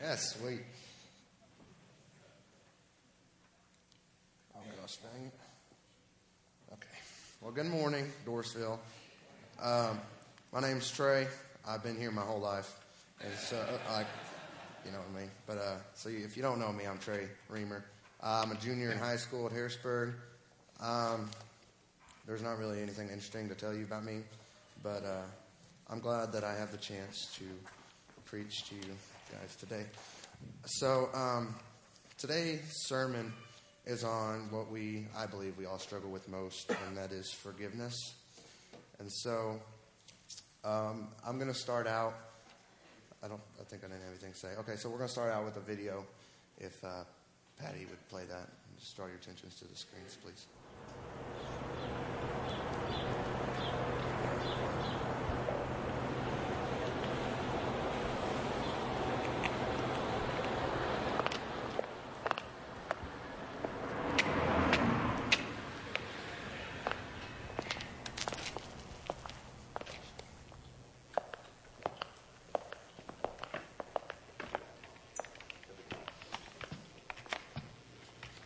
Yeah, sweet. Oh gosh, dang it. Okay. Well, good morning, Dorsville. Um, my name's Trey. I've been here my whole life, and so like, you know what I mean. But uh, so if you don't know me, I'm Trey Reamer. Uh, I'm a junior in high school at Harrisburg. Um, there's not really anything interesting to tell you about me, but uh, I'm glad that I have the chance to preach to you guys today. So um, today's sermon is on what we, I believe, we all struggle with most, and that is forgiveness. And so um, I'm going to start out. I don't. I think I didn't have anything to say. Okay, so we're going to start out with a video. If uh, Patty would play that, and just draw your attentions to the screens, please.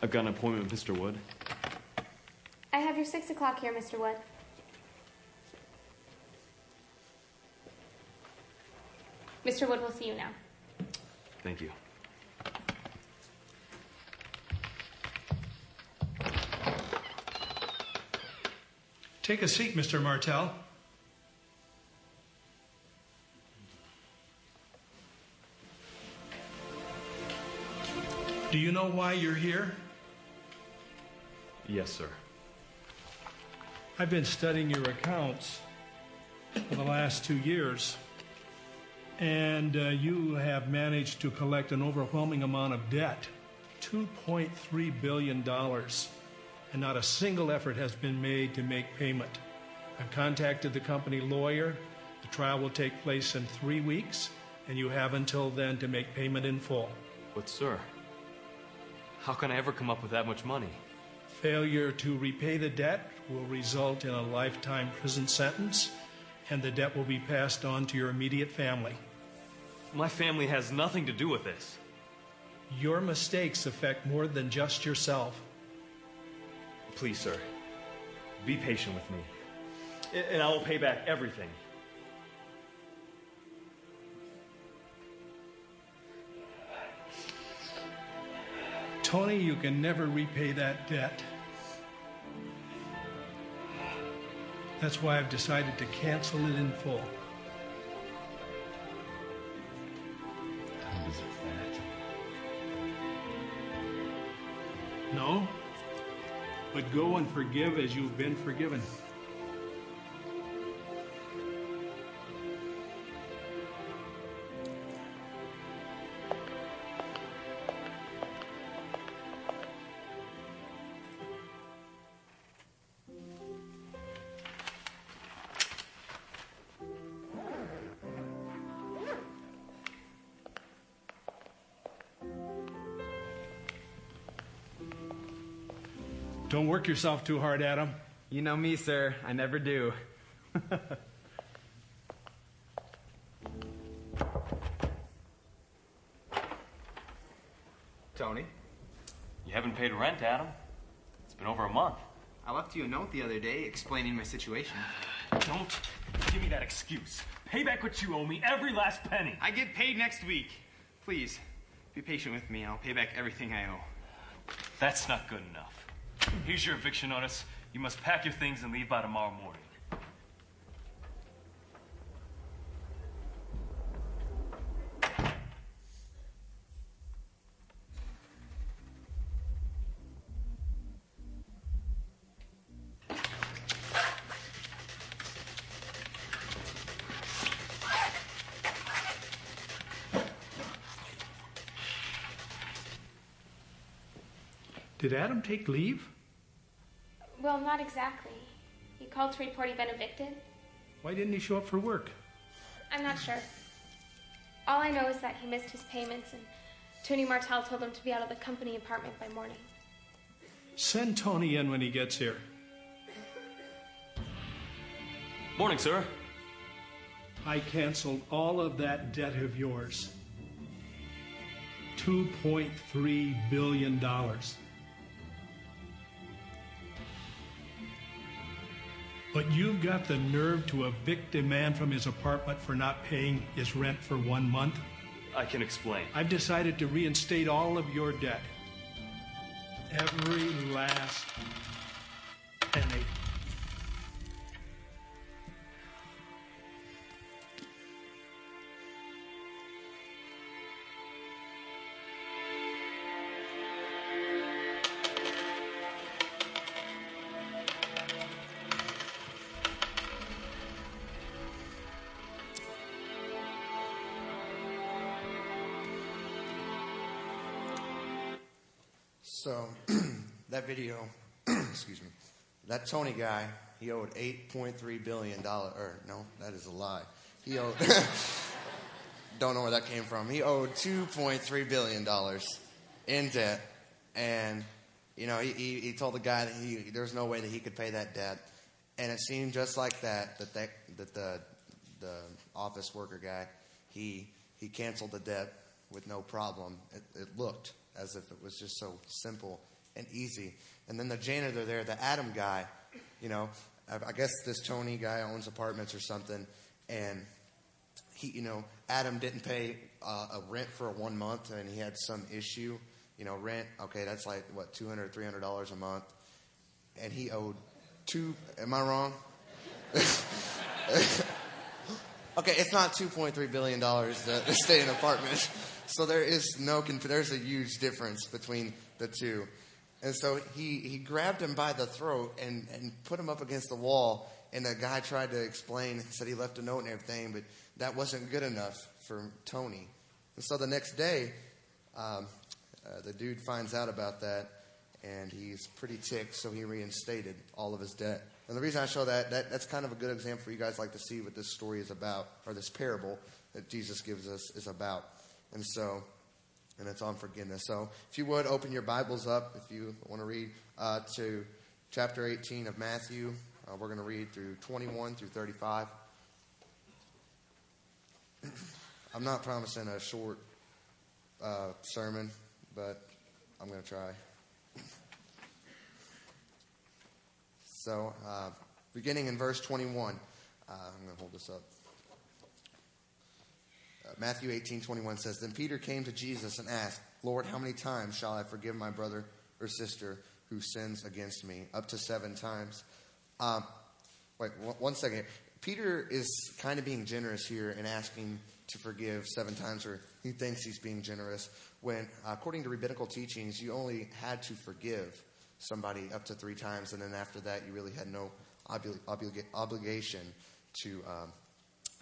I've got an appointment with Mr. Wood. I have your six o'clock here, Mr. Wood. Mr. Wood will see you now. Thank you. Take a seat, Mr. Martell. Do you know why you're here? Yes, sir. I've been studying your accounts for the last two years, and uh, you have managed to collect an overwhelming amount of debt $2.3 billion, and not a single effort has been made to make payment. I've contacted the company lawyer. The trial will take place in three weeks, and you have until then to make payment in full. But, sir, how can I ever come up with that much money? Failure to repay the debt will result in a lifetime prison sentence, and the debt will be passed on to your immediate family. My family has nothing to do with this. Your mistakes affect more than just yourself. Please, sir, be patient with me, and I will pay back everything. Tony, you can never repay that debt. That's why I've decided to cancel it in full. How does it No, but go and forgive as you've been forgiven. Work yourself too hard, Adam. You know me, sir. I never do. Tony, You haven't paid rent, Adam. It's been over a month. I left you a note the other day explaining my situation. Don't give me that excuse. Pay back what you owe me, every last penny. I get paid next week. Please, be patient with me. I'll pay back everything I owe. That's not good enough. Here's your eviction notice. You must pack your things and leave by tomorrow morning. Did Adam take leave? Well, not exactly. He called to report he'd been evicted. Why didn't he show up for work? I'm not sure. All I know is that he missed his payments, and Tony Martell told him to be out of the company apartment by morning. Send Tony in when he gets here. Morning, sir. I canceled all of that debt of yours. $2.3 billion. But you've got the nerve to evict a man from his apartment for not paying his rent for one month? I can explain. I've decided to reinstate all of your debt. Every last penny. That video, excuse me, that Tony guy, he owed eight point three billion dollars. Or no, that is a lie. He owed. don't know where that came from. He owed two point three billion dollars in debt, and you know he, he, he told the guy that he there's no way that he could pay that debt, and it seemed just like that that that, that the the office worker guy he he canceled the debt with no problem. It, it looked as if it was just so simple and easy. And then the janitor there, the Adam guy, you know, I, guess this Tony guy owns apartments or something, and he, you know, Adam didn't pay uh, a rent for one month, and he had some issue. You know, rent. Okay, that's like what two hundred, three hundred dollars a month, and he owed two. Am I wrong? okay, it's not two point three billion dollars to stay in an apartment. So there is no. There's a huge difference between the two. And so he, he grabbed him by the throat and, and put him up against the wall. And the guy tried to explain, said he left a note and everything, but that wasn't good enough for Tony. And so the next day, um, uh, the dude finds out about that, and he's pretty ticked, so he reinstated all of his debt. And the reason I show that, that that's kind of a good example for you guys like to see what this story is about, or this parable that Jesus gives us is about. And so, and it's on forgiveness. So if you would, open your Bibles up if you want to read uh, to chapter 18 of Matthew. Uh, we're going to read through 21 through 35. I'm not promising a short uh, sermon, but I'm going to try. So, uh, beginning in verse 21, uh, I'm going to hold this up. Matthew 18, 21 says, Then Peter came to Jesus and asked, Lord, how many times shall I forgive my brother or sister who sins against me? Up to seven times. Um, wait, one second. Peter is kind of being generous here and asking to forgive seven times, or he thinks he's being generous, when, according to rabbinical teachings, you only had to forgive somebody up to three times, and then after that, you really had no obli- oblig- obligation to um,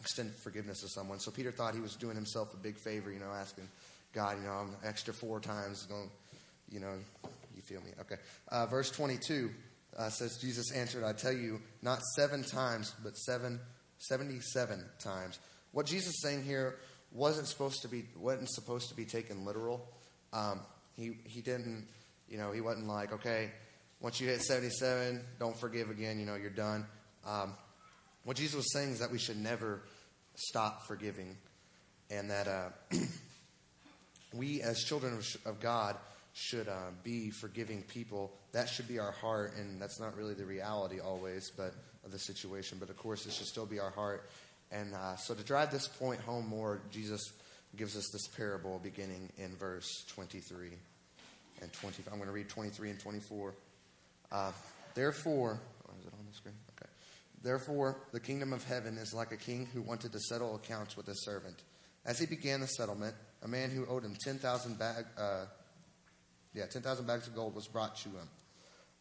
extend forgiveness to someone. So Peter thought he was doing himself a big favor, you know, asking God, you know, I'm extra four times going, you know, you feel me? Okay. Uh, verse 22 uh, says, Jesus answered, I tell you, not seven times, but seven, 77 times. What Jesus is saying here wasn't supposed to be, wasn't supposed to be taken literal. Um, he, he didn't, you know, he wasn't like, okay, once you hit 77, don't forgive again, you know, you're done. Um, what Jesus was saying is that we should never stop forgiving, and that uh, we, as children of, God, should uh, be forgiving people. That should be our heart, and that's not really the reality always, but of the situation. But of course, it should still be our heart. And uh, so, to drive this point home more, Jesus gives us this parable beginning in verse 23 and 20. I'm going to read 23 and 24. Uh, Therefore, is it on the screen? Therefore, the kingdom of heaven is like a king who wanted to settle accounts with his servant. As he began the settlement, a man who owed him 10,000 bag, uh, yeah, 10,000 bags of gold was brought to him.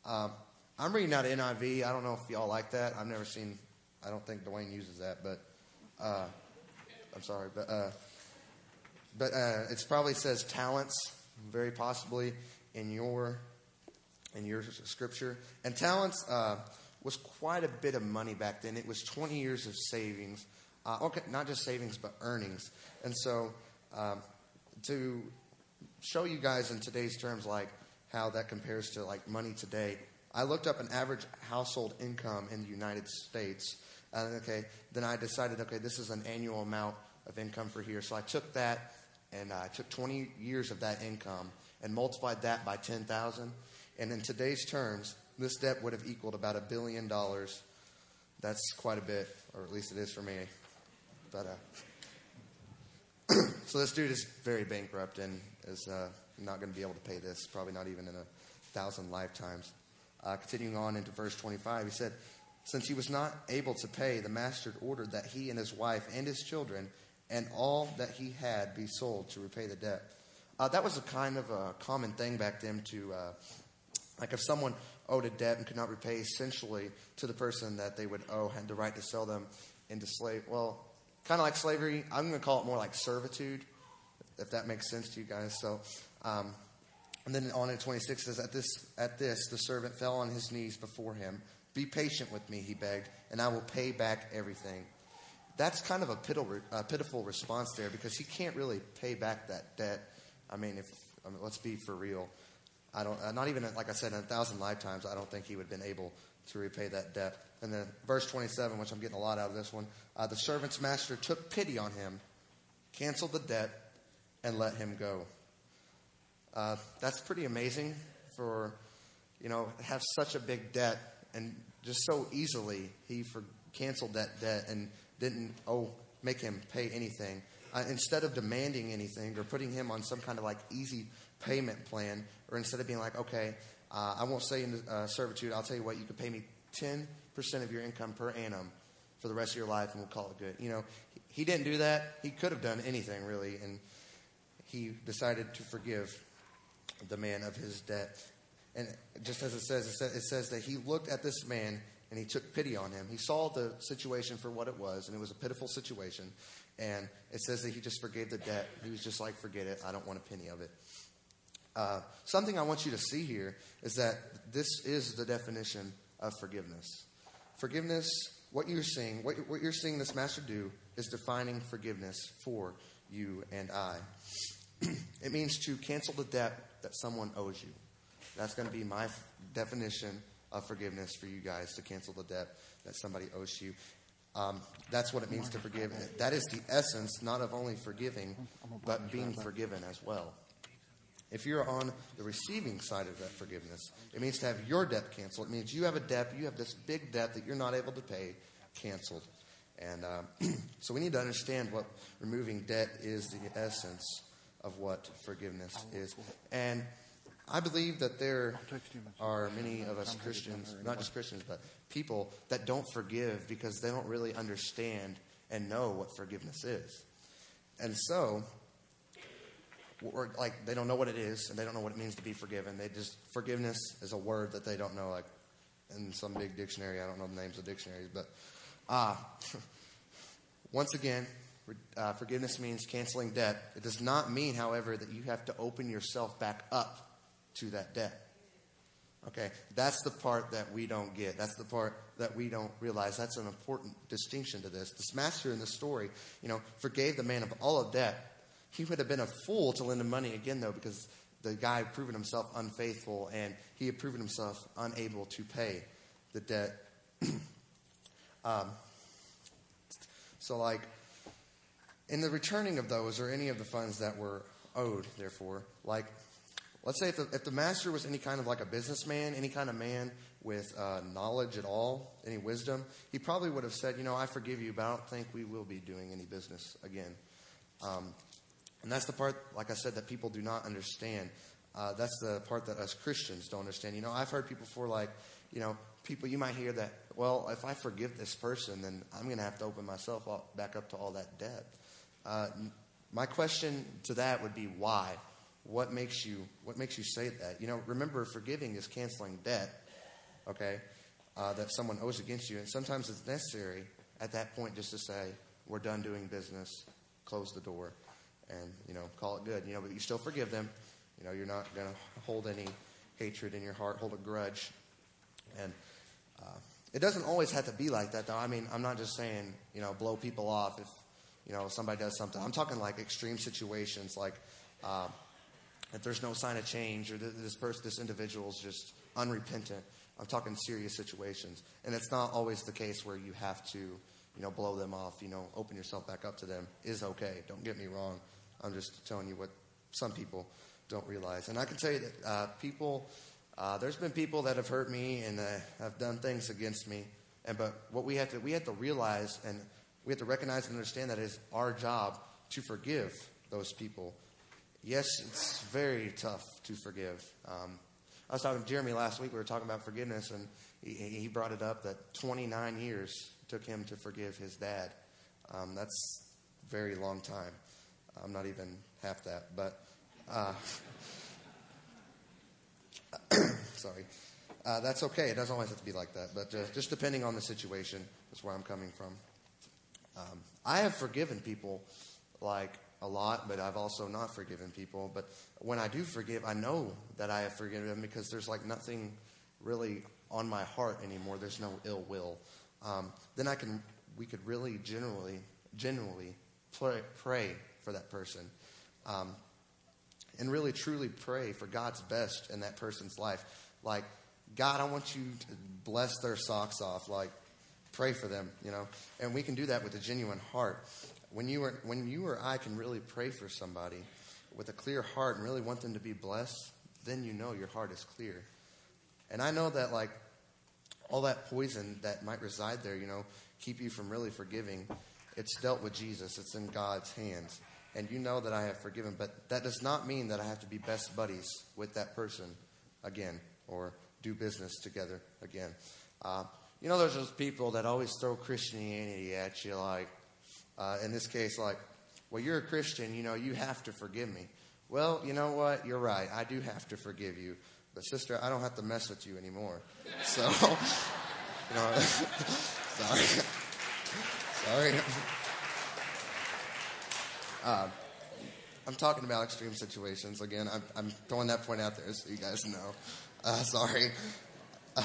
Um, I'm reading out of NIV. I don't know if y'all like that. I've never seen, I don't think Dwayne uses that, but uh, I'm sorry. But, uh, but uh, it probably says talents, very possibly in your in your scripture. And talents uh, was quite a bit of money back then. It was 20 years of savings. Uh, okay, not just savings, but earnings. And so, um, to show you guys in today's terms, like how that compares to like money today, I looked up an average household income in the United States. And okay, then I decided, okay, this is an annual amount of income for here. So I took that and I took 20 years of that income and multiplied that by 10,000. And in today's terms, this debt would have equaled about a billion dollars. That's quite a bit, or at least it is for me. But uh, so this dude is very bankrupt and is uh, not going to be able to pay this, probably not even in a thousand lifetimes. Uh, continuing on into verse 25, he said, Since he was not able to pay, the master ordered that he and his wife and his children and all that he had be sold to repay the debt. Uh, that was a kind of a common thing back then to, uh, like if someone owed a debt and could not repay, essentially to the person that they would owe had the right to sell them into slave. Well, kind of like slavery. I'm going to call it more like servitude, if that makes sense to you guys. So, um, and then on in 26 says, at this, at this, the servant fell on his knees before him. Be patient with me, he begged, and I will pay back everything. That's kind of a pitiful, pitiful response there because he can't really pay back that debt. I mean, if I mean, let's be for real. I don't, uh, not even like I said, in a thousand lifetimes, I don't think he would have been able to repay that debt. And then verse 27, which I'm getting a lot out of this one, uh, the servant's master took pity on him, canceled the debt, and let him go. Uh, that's pretty amazing for, you know, have such a big debt and just so easily he for, canceled that debt and didn't oh make him pay anything. Uh, instead of demanding anything or putting him on some kind of like easy payment plan, or instead of being like, okay, uh, I won't say in uh, servitude, I'll tell you what, you could pay me 10% of your income per annum for the rest of your life and we'll call it good. You know, he, he didn't do that. He could have done anything really, and he decided to forgive the man of his debt. And just as it says, it says, it says that he looked at this man and he took pity on him. He saw the situation for what it was, and it was a pitiful situation. And it says that he just forgave the debt. He was just like, forget it. I don't want a penny of it. Uh, something I want you to see here is that this is the definition of forgiveness. Forgiveness, what you're seeing, what, what you're seeing this master do is defining forgiveness for you and I. it means to cancel the debt that someone owes you. That's going to be my f- definition of forgiveness for you guys to cancel the debt that somebody owes you. Um, that's what it means to forgive. That is the essence, not of only forgiving, but being forgiven as well. If you're on the receiving side of that forgiveness, it means to have your debt canceled. It means you have a debt, you have this big debt that you're not able to pay, canceled. And uh, so we need to understand what removing debt is the essence of what forgiveness is. And I believe that there are many of us Christians, not just Christians, but people that don't forgive because they don't really understand and know what forgiveness is. And so, like they don't know what it is and they don't know what it means to be forgiven. They just forgiveness is a word that they don't know, like in some big dictionary. I don't know the names of dictionaries, but uh, once again, uh, forgiveness means canceling debt. It does not mean, however, that you have to open yourself back up to that debt. Okay, that's the part that we don't get. That's the part that we don't realize. That's an important distinction to this. This master in the story, you know, forgave the man of all of debt. He would have been a fool to lend him money again, though, because the guy had proven himself unfaithful and he had proven himself unable to pay the debt. um, so, like, in the returning of those or any of the funds that were owed, therefore, like Let's say if the, if the master was any kind of like a businessman, any kind of man with uh, knowledge at all, any wisdom, he probably would have said, You know, I forgive you, but I don't think we will be doing any business again. Um, and that's the part, like I said, that people do not understand. Uh, that's the part that us Christians don't understand. You know, I've heard people before, like, you know, people you might hear that, well, if I forgive this person, then I'm going to have to open myself up, back up to all that debt. Uh, my question to that would be why? what makes you what makes you say that? You know, remember, forgiving is canceling debt. Okay, uh, that someone owes against you, and sometimes it's necessary at that point just to say, "We're done doing business. Close the door, and you know, call it good." You know, but you still forgive them. You know, you're not going to hold any hatred in your heart, hold a grudge, and. Uh, it doesn't always have to be like that, though. I mean, I'm not just saying, you know, blow people off if, you know, somebody does something. I'm talking like extreme situations, like uh, if there's no sign of change or this person, this individual is just unrepentant. I'm talking serious situations. And it's not always the case where you have to, you know, blow them off, you know, open yourself back up to them is okay. Don't get me wrong. I'm just telling you what some people don't realize. And I can tell you that uh, people, uh, there's been people that have hurt me and uh, have done things against me. And but what we have to we have to realize and we have to recognize and understand that it is our job to forgive those people. Yes, it's very tough to forgive. Um, I was talking to Jeremy last week. We were talking about forgiveness, and he, he brought it up that 29 years took him to forgive his dad. Um, that's a very long time. I'm not even half that, but uh, sorry. Uh, that's okay. It doesn't always have to be like that, but uh, just depending on the situation is where I'm coming from. Um, I have forgiven people like a lot, but I've also not forgiven people. But when I do forgive, I know that I have forgiven them because there's like nothing really on my heart anymore. There's no ill will. Um, then I can, we could really generally, genuinely pray, pray for that person. Um, and really truly pray for God's best in that person's life. Like, God, I want you to bless their socks off. Like, pray for them, you know. And we can do that with a genuine heart. When you, are, when you or I can really pray for somebody with a clear heart and really want them to be blessed, then you know your heart is clear. And I know that, like, all that poison that might reside there, you know, keep you from really forgiving, it's dealt with Jesus. It's in God's hands. And you know that I have forgiven, but that does not mean that I have to be best buddies with that person again or do business together again. Uh, you know, there's those people that always throw Christianity at you, like, uh, in this case, like, well, you're a Christian, you know, you have to forgive me. Well, you know what? You're right. I do have to forgive you. But, sister, I don't have to mess with you anymore. So, you know, sorry. Sorry. Uh, I'm talking about extreme situations. Again, I'm, I'm, throwing that point out there so you guys know. Uh, sorry. Uh,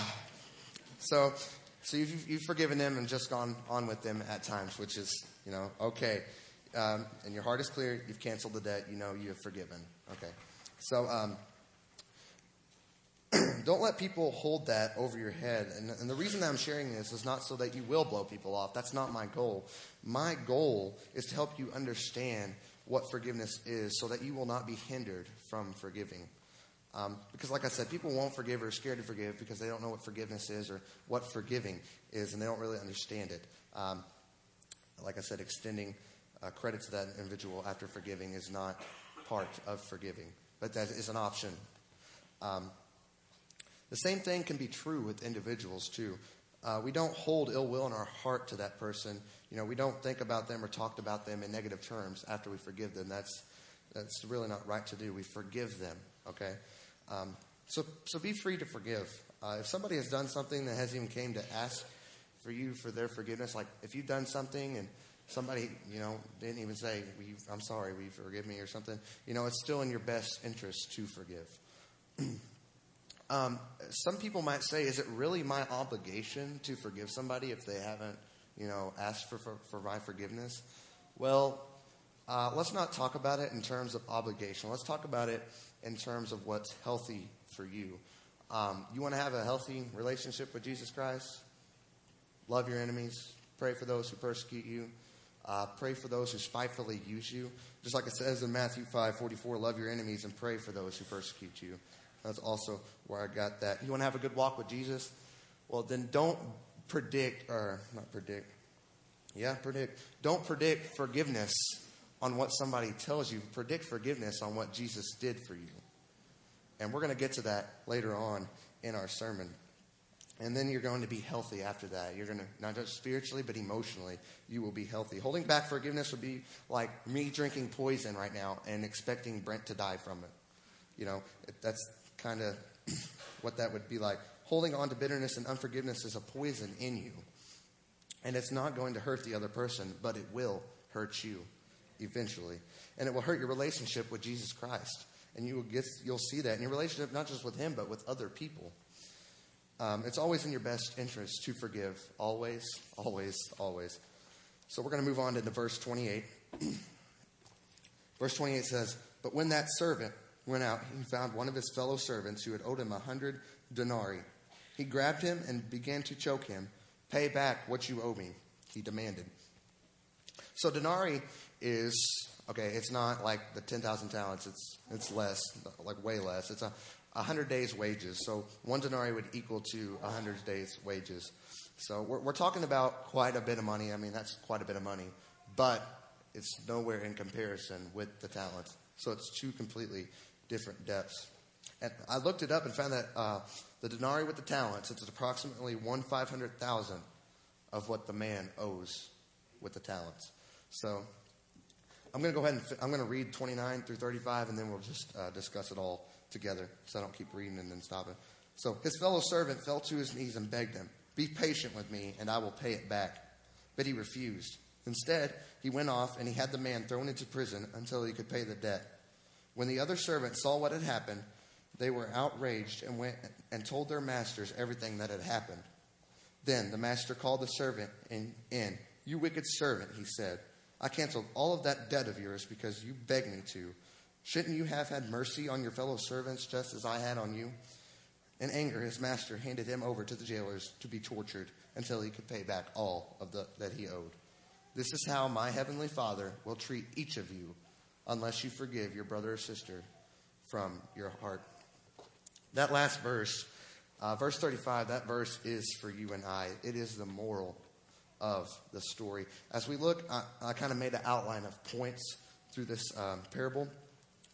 so, so you've, you've forgiven them and just gone on with them at times, which is, you know, okay. Um, and your heart is clear. You've canceled the debt. You know you have forgiven. Okay. So, um, don't let people hold that over your head. And, and, the reason that I'm sharing this is not so that you will blow people off. That's not my goal. My goal is to help you understand what forgiveness is so that you will not be hindered from forgiving. Um, because, like I said, people won't forgive or are scared to forgive because they don't know what forgiveness is or what forgiving is, and they don't really understand it. Um, like I said, extending uh, credit to that individual after forgiving is not part of forgiving, but that is an option. Um, the same thing can be true with individuals, too. Uh, we don't hold ill will in our heart to that person. You know, we don't think about them or talk about them in negative terms after we forgive them. That's, that's really not right to do. We forgive them, okay? Um, so, so be free to forgive. Uh, if somebody has done something that hasn't even came to ask for you for their forgiveness, like if you've done something and somebody, you know, didn't even say, I'm sorry, will you forgive me or something, you know, it's still in your best interest to forgive. um, some people might say, is it really my obligation to forgive somebody if they haven't, you know, asked for, for, for my forgiveness? Well, uh, let's not talk about it in terms of obligation. Let's talk about it in terms of what's healthy for you. Um, you want to have a healthy relationship with Jesus Christ? Love your enemies. Pray for those who persecute you. Uh, pray for those who spitefully use you. Just like it says in Matthew 5 44, love your enemies and pray for those who persecute you. That's also where I got that. You want to have a good walk with Jesus? Well, then don't predict, or not predict. Yeah, predict. Don't predict forgiveness on what somebody tells you, predict forgiveness on what Jesus did for you. And we're going to get to that later on in our sermon. And then you're going to be healthy after that. You're going to, not just spiritually, but emotionally, you will be healthy. Holding back forgiveness would be like me drinking poison right now and expecting Brent to die from it. You know, that's kind of what that would be like. Holding on to bitterness and unforgiveness is a poison in you. And it's not going to hurt the other person, but it will hurt you eventually. And it will hurt your relationship with Jesus Christ. And you will get, you'll see that in your relationship, not just with Him, but with other people. Um, it's always in your best interest to forgive. Always, always, always. So we're going to move on to the verse 28. verse 28 says, But when that servant went out, he found one of his fellow servants who had owed him a hundred denarii. He grabbed him and began to choke him. Pay back what you owe me, he demanded. So, denarii is Okay, it's not like the 10,000 talents. It's, it's less, like way less. It's a 100 days' wages. So one denarii would equal to a 100 days' wages. So we're, we're talking about quite a bit of money. I mean, that's quite a bit of money. But it's nowhere in comparison with the talents. So it's two completely different depths. And I looked it up and found that uh, the denarii with the talents, it's approximately one five hundred thousand of what the man owes with the talents. So I'm going to go ahead and I'm going to read 29 through 35, and then we'll just uh, discuss it all together, so I don't keep reading and then stopping. So his fellow servant fell to his knees and begged him, "Be patient with me, and I will pay it back." But he refused. Instead, he went off and he had the man thrown into prison until he could pay the debt. When the other servants saw what had happened, they were outraged and went and told their masters everything that had happened. Then the master called the servant in. You wicked servant, he said. I canceled all of that debt of yours because you begged me to. Shouldn't you have had mercy on your fellow servants just as I had on you? In anger, his master handed him over to the jailers to be tortured until he could pay back all of the, that he owed. This is how my heavenly Father will treat each of you unless you forgive your brother or sister from your heart. That last verse, uh, verse 35, that verse is for you and I. It is the moral of the story. As we look, I, I kind of made an outline of points through this um, parable.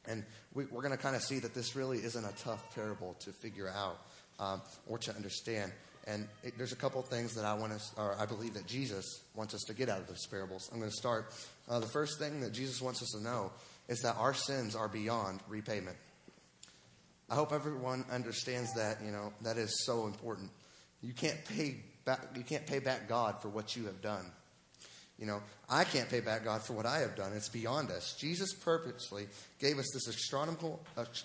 And we, we're going to kind of see that this really isn't a tough parable to figure out um, or to understand. And it, there's a couple things that I want us, or I believe that Jesus wants us to get out of those parables. I'm going to start. Uh, the first thing that Jesus wants us to know is that our sins are beyond repayment. I hope everyone understands that. You know that is so important. You can't pay back. You can't pay back God for what you have done. You know, I can't pay back God for what I have done. It's beyond us. Jesus purposely gave us this astronomical,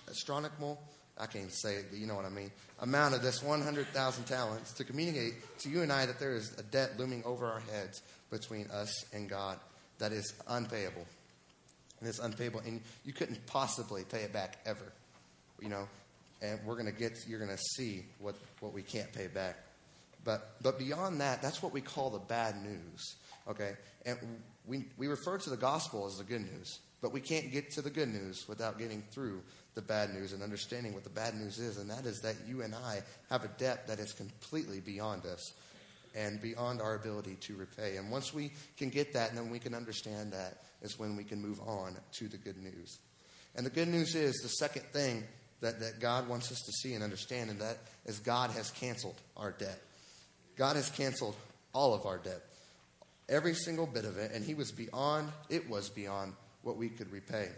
astronomical, I can't say it, but you know what I mean, amount of this 100,000 talents to communicate to you and I that there is a debt looming over our heads between us and God that is unpayable. And it's unpayable. And you couldn't possibly pay it back ever. You know, and we're going to get, you're going to see what, what we can't pay back. But, but beyond that, that's what we call the bad news. Okay? And we, we refer to the gospel as the good news. But we can't get to the good news without getting through the bad news and understanding what the bad news is. And that is that you and I have a debt that is completely beyond us and beyond our ability to repay. And once we can get that and then we can understand that, is when we can move on to the good news. And the good news is the second thing that, that God wants us to see and understand, and that is God has canceled our debt. God has canceled all of our debt, every single bit of it, and He was beyond, it was beyond what we could repay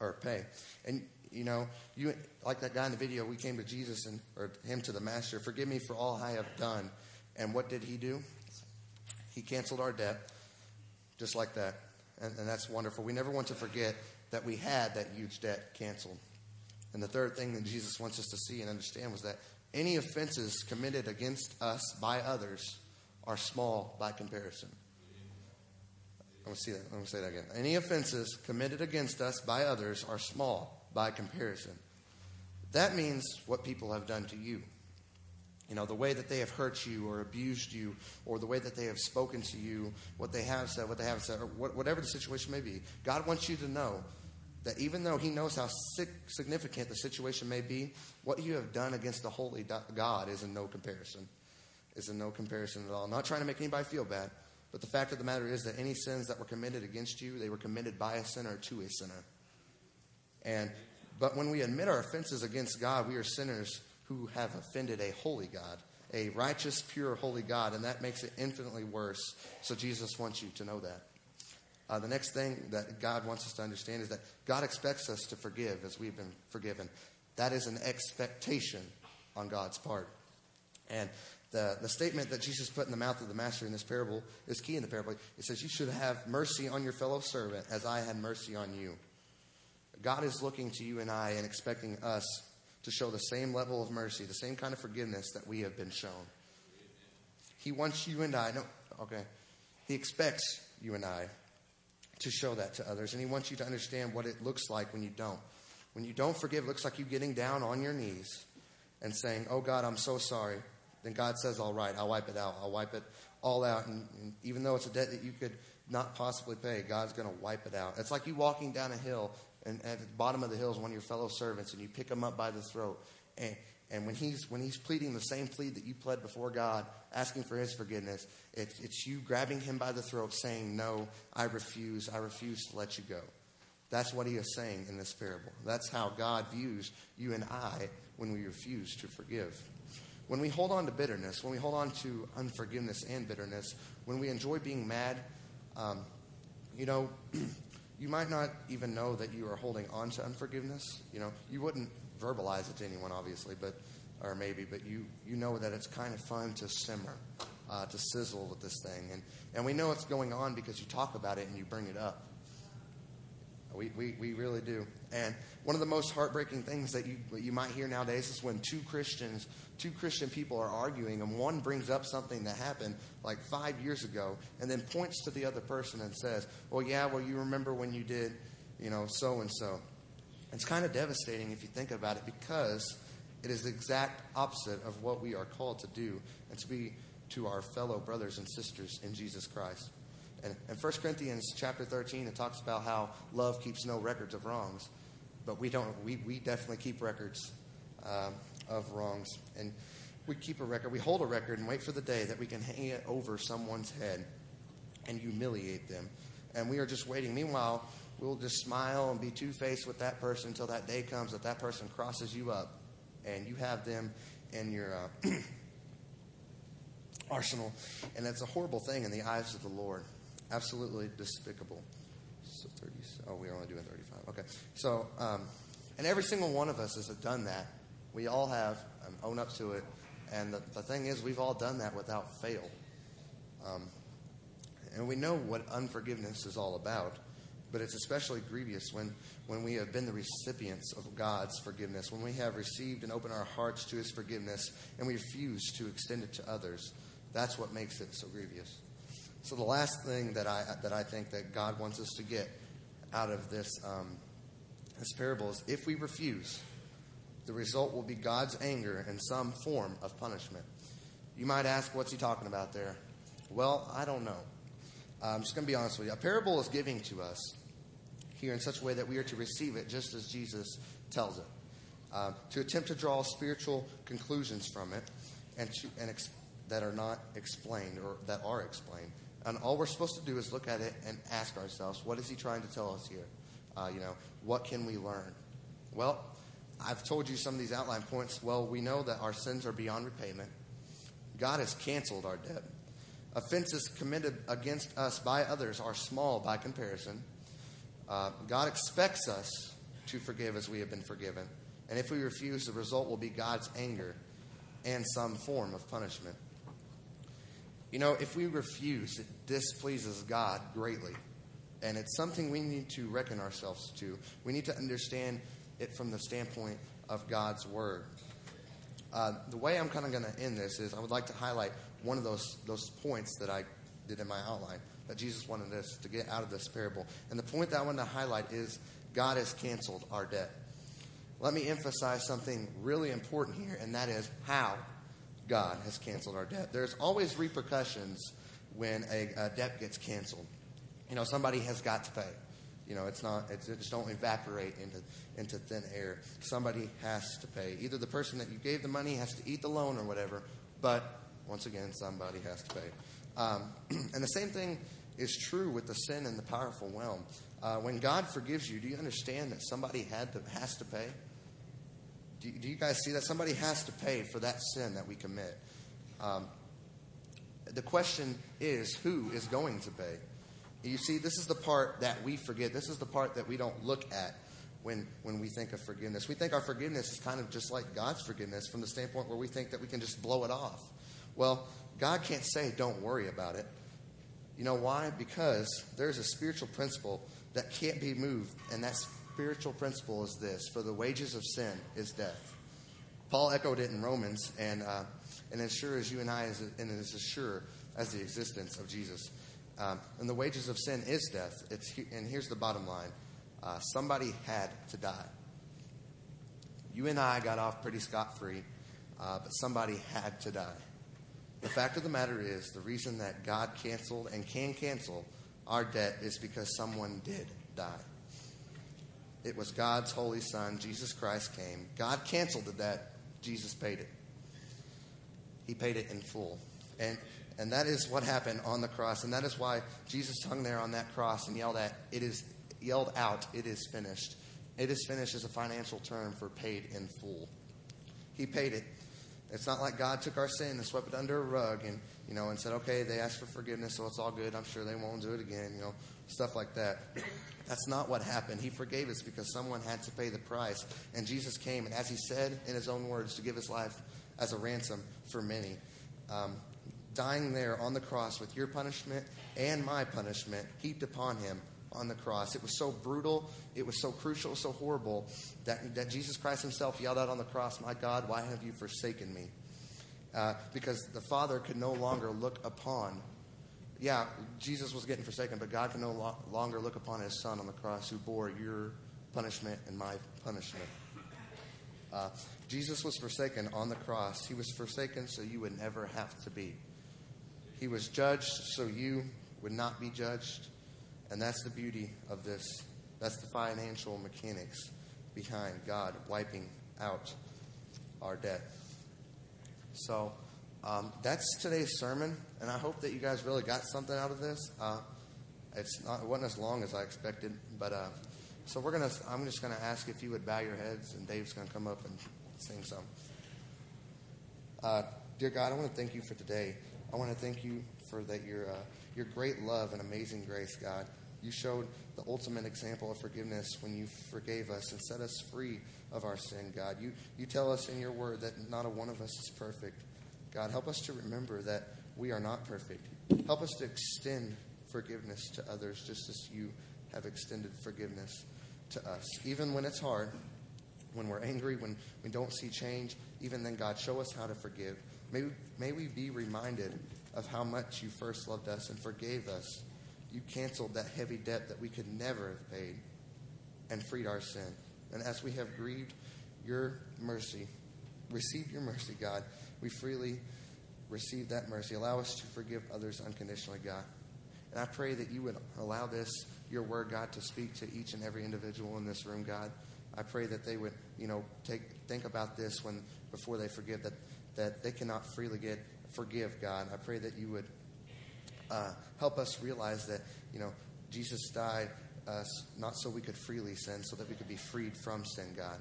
or pay. And you know, you like that guy in the video, we came to Jesus and or him to the master, forgive me for all I have done. And what did he do? He canceled our debt, just like that. And, and that's wonderful. We never want to forget that we had that huge debt canceled. And the third thing that Jesus wants us to see and understand was that any offenses committed against us by others are small by comparison. I'm going to see that. I'm going to say that again. Any offenses committed against us by others are small by comparison. That means what people have done to you. You know, the way that they have hurt you or abused you, or the way that they have spoken to you, what they have said, what they haven't said, or whatever the situation may be. God wants you to know that even though He knows how significant the situation may be, what you have done against the holy God is in no comparison. Is in no comparison at all. I'm not trying to make anybody feel bad, but the fact of the matter is that any sins that were committed against you, they were committed by a sinner to a sinner. And but when we admit our offenses against God, we are sinners who have offended a holy God, a righteous, pure, holy God, and that makes it infinitely worse. So Jesus wants you to know that. Uh, the next thing that God wants us to understand is that God expects us to forgive as we've been forgiven. That is an expectation on God's part. And the, the statement that Jesus put in the mouth of the master in this parable is key in the parable. It says, You should have mercy on your fellow servant as I had mercy on you. God is looking to you and I and expecting us to show the same level of mercy, the same kind of forgiveness that we have been shown. He wants you and I, no, okay, He expects you and I to show that to others, and He wants you to understand what it looks like when you don't. When you don't forgive, it looks like you getting down on your knees and saying, Oh God, I'm so sorry. Then God says, All right, I'll wipe it out. I'll wipe it all out. And, and even though it's a debt that you could not possibly pay, God's going to wipe it out. It's like you walking down a hill, and at the bottom of the hill is one of your fellow servants, and you pick him up by the throat. And, and when, he's, when he's pleading the same plea that you pled before God, asking for his forgiveness, it's, it's you grabbing him by the throat, saying, No, I refuse. I refuse to let you go. That's what he is saying in this parable. That's how God views you and I when we refuse to forgive. When we hold on to bitterness, when we hold on to unforgiveness and bitterness, when we enjoy being mad, um, you know, you might not even know that you are holding on to unforgiveness. You know, you wouldn't verbalize it to anyone, obviously, but or maybe, but you you know that it's kind of fun to simmer, uh, to sizzle with this thing, and and we know it's going on because you talk about it and you bring it up. We, we, we really do. And one of the most heartbreaking things that you, you might hear nowadays is when two Christians, two Christian people are arguing, and one brings up something that happened like five years ago, and then points to the other person and says, Well, yeah, well, you remember when you did, you know, so and so. It's kind of devastating if you think about it because it is the exact opposite of what we are called to do and to be to our fellow brothers and sisters in Jesus Christ. And in 1 Corinthians chapter 13, it talks about how love keeps no records of wrongs. But we don't, we, we definitely keep records um, of wrongs. And we keep a record, we hold a record and wait for the day that we can hang it over someone's head and humiliate them. And we are just waiting. Meanwhile, we'll just smile and be two faced with that person until that day comes that that person crosses you up and you have them in your uh, arsenal. And that's a horrible thing in the eyes of the Lord absolutely despicable. So 30, oh, we are only doing 35. Okay. So, um, and every single one of us has done that. We all have, um, own up to it. And the, the, thing is, we've all done that without fail. Um, and we know what unforgiveness is all about, but it's especially grievous when, when we have been the recipients of God's forgiveness, when we have received and opened our hearts to His forgiveness, and we refuse to extend it to others. That's what makes it so grievous. So the last thing that I that I think that God wants us to get out of this um, this parable is if we refuse, the result will be God's anger and some form of punishment. You might ask, what's he talking about there? Well, I don't know. I'm just going to be honest with you. A parable is giving to us here in such a way that we are to receive it just as Jesus tells it. Uh, to attempt to draw spiritual conclusions from it and, to, and ex- that are not explained or that are explained and all we're supposed to do is look at it and ask ourselves, what is he trying to tell us here? Uh, you know, what can we learn? Well, I've told you some of these outline points. Well, we know that our sins are beyond repayment. God has canceled our debt. Offenses committed against us by others are small by comparison. Uh, God expects us to forgive as we have been forgiven. And if we refuse, the result will be God's anger and some form of punishment. You know, if we refuse, it displeases God greatly. And it's something we need to reckon ourselves to. We need to understand it from the standpoint of God's Word. Uh, the way I'm kind of going to end this is I would like to highlight one of those, those points that I did in my outline that Jesus wanted us to get out of this parable. And the point that I want to highlight is God has canceled our debt. Let me emphasize something really important here, and that is how God has canceled our debt. There's always repercussions when a, a debt gets canceled. You know, somebody has got to pay. You know, it's not, it's, it just don't evaporate into, into thin air. Somebody has to pay. Either the person that you gave the money has to eat the loan or whatever, but once again, somebody has to pay. Um, and the same thing is true with the sin and the powerful realm. Uh, when God forgives you, do you understand that somebody had to, has to pay? Do, do you guys see that? Somebody has to pay for that sin that we commit. Um, the question is who is going to pay? You see, this is the part that we forget. This is the part that we don't look at when, when we think of forgiveness. We think our forgiveness is kind of just like God's forgiveness from the standpoint where we think that we can just blow it off. Well, God can't say, don't worry about it. You know why? Because there's a spiritual principle that can't be moved, and that's spiritual principle is this for the wages of sin is death. Paul echoed it in Romans, and, uh, and as sure as you and I, is, and as sure as the existence of Jesus. Um, and the wages of sin is death. It's, and here's the bottom line uh, somebody had to die. You and I got off pretty scot free, uh, but somebody had to die. The fact of the matter is, the reason that God canceled and can cancel our debt is because someone did die. It was God's holy Son, Jesus Christ, came. God canceled the debt, Jesus paid it. He paid it in full. And, and that is what happened on the cross. And that is why Jesus hung there on that cross and yelled, at, it is, yelled out, It is finished. It is finished as a financial term for paid in full. He paid it. It's not like God took our sin and swept it under a rug and, you know, and said, okay, they asked for forgiveness, so it's all good. I'm sure they won't do it again, you know, stuff like that. That's not what happened. He forgave us because someone had to pay the price. And Jesus came, and as he said in his own words, to give his life as a ransom for many. Um, dying there on the cross with your punishment and my punishment heaped upon him on the cross. It was so brutal, it was so crucial, so horrible that, that Jesus Christ himself yelled out on the cross, My God, why have you forsaken me? Uh, because the Father could no longer look upon. Yeah, Jesus was getting forsaken, but God could no lo- longer look upon his Son on the cross who bore your punishment and my punishment. Uh, Jesus was forsaken on the cross. He was forsaken so you would never have to be. He was judged so you would not be judged. And that's the beauty of this. That's the financial mechanics behind God wiping out our debt. So um, that's today's sermon, and I hope that you guys really got something out of this. Uh, it's not, it wasn't as long as I expected, but uh, so we're gonna. I'm just gonna ask if you would bow your heads, and Dave's gonna come up and sing some. Uh, dear God, I want to thank you for today. I want to thank you for that your uh, your great love and amazing grace, God. You showed the ultimate example of forgiveness when you forgave us and set us free of our sin, God. You, you tell us in your word that not a one of us is perfect. God, help us to remember that we are not perfect. Help us to extend forgiveness to others just as you have extended forgiveness to us. Even when it's hard, when we're angry, when we don't see change, even then, God, show us how to forgive. May may we be reminded of how much you first loved us and forgave us you canceled that heavy debt that we could never have paid and freed our sin. And as we have grieved your mercy, receive your mercy, God. We freely receive that mercy. Allow us to forgive others unconditionally, God. And I pray that you would allow this, your word, God, to speak to each and every individual in this room, God. I pray that they would, you know, take think about this when before they forgive that that they cannot freely get forgive, God. I pray that you would uh, help us realize that, you know, Jesus died uh, not so we could freely sin, so that we could be freed from sin, God.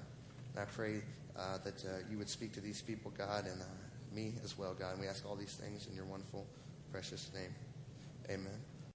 And I pray uh, that uh, you would speak to these people, God, and uh, me as well, God. And we ask all these things in your wonderful, precious name. Amen.